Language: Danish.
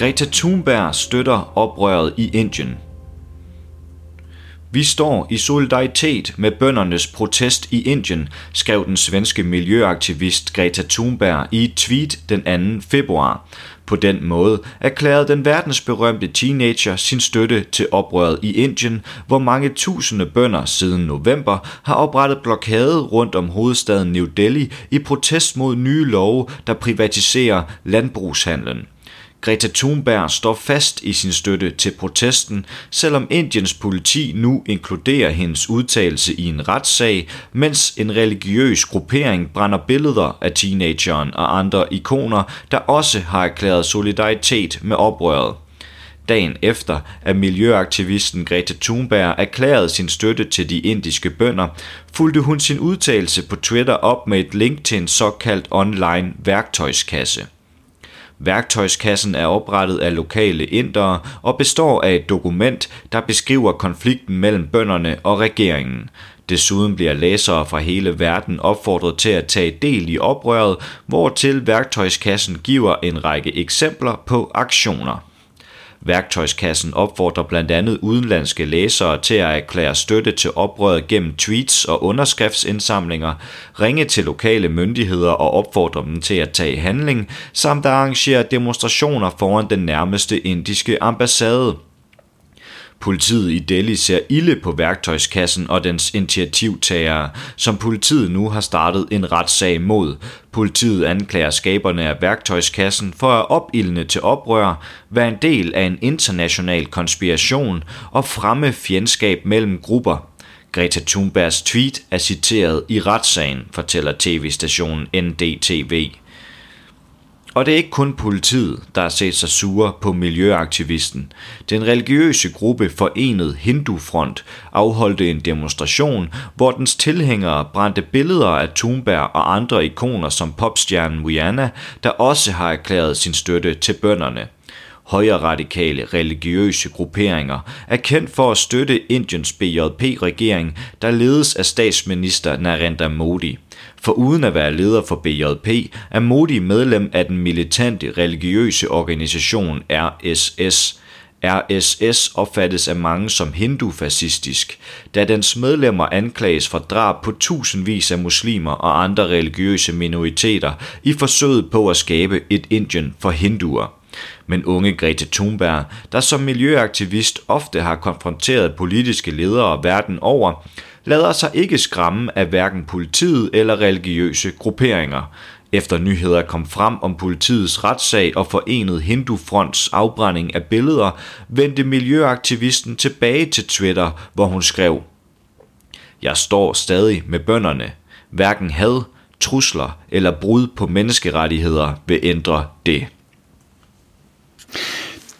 Greta Thunberg støtter oprøret i Indien. Vi står i solidaritet med bøndernes protest i Indien, skrev den svenske miljøaktivist Greta Thunberg i et tweet den 2. februar. På den måde erklærede den verdensberømte teenager sin støtte til oprøret i Indien, hvor mange tusinde bønder siden november har oprettet blokade rundt om hovedstaden New Delhi i protest mod nye love, der privatiserer landbrugshandlen. Greta Thunberg står fast i sin støtte til protesten, selvom Indiens politi nu inkluderer hendes udtalelse i en retssag, mens en religiøs gruppering brænder billeder af teenageren og andre ikoner, der også har erklæret solidaritet med oprøret. Dagen efter, at miljøaktivisten Greta Thunberg erklærede sin støtte til de indiske bønder, fulgte hun sin udtalelse på Twitter op med et link til en såkaldt online værktøjskasse. Værktøjskassen er oprettet af lokale indere og består af et dokument, der beskriver konflikten mellem bønderne og regeringen. Desuden bliver læsere fra hele verden opfordret til at tage del i oprøret, hvortil værktøjskassen giver en række eksempler på aktioner. Værktøjskassen opfordrer blandt andet udenlandske læsere til at erklære støtte til oprøret gennem tweets og underskriftsindsamlinger, ringe til lokale myndigheder og opfordre dem til at tage handling, samt arrangere demonstrationer foran den nærmeste indiske ambassade. Politiet i Delhi ser ilde på værktøjskassen og dens initiativtagere, som politiet nu har startet en retssag mod. Politiet anklager skaberne af værktøjskassen for at opildne til oprør, være en del af en international konspiration og fremme fjendskab mellem grupper. Greta Thunbergs tweet er citeret i retssagen, fortæller tv-stationen NDTV. Og det er ikke kun politiet, der har set sig sure på miljøaktivisten. Den religiøse gruppe Forenet Hindufront afholdte en demonstration, hvor dens tilhængere brændte billeder af Thunberg og andre ikoner som popstjernen Rihanna, der også har erklæret sin støtte til bønderne højre radikale religiøse grupperinger er kendt for at støtte Indiens BJP-regering, der ledes af statsminister Narendra Modi. For uden at være leder for BJP, er Modi medlem af den militante religiøse organisation RSS. RSS opfattes af mange som hindufascistisk, da dens medlemmer anklages for drab på tusindvis af muslimer og andre religiøse minoriteter i forsøget på at skabe et Indien for hinduer. Men unge Grete Thunberg, der som miljøaktivist ofte har konfronteret politiske ledere verden over, lader sig ikke skræmme af hverken politiet eller religiøse grupperinger. Efter nyheder kom frem om politiets retssag og forenet Hindufronts afbrænding af billeder, vendte miljøaktivisten tilbage til Twitter, hvor hun skrev, Jeg står stadig med bønderne. Hverken had, trusler eller brud på menneskerettigheder vil ændre det.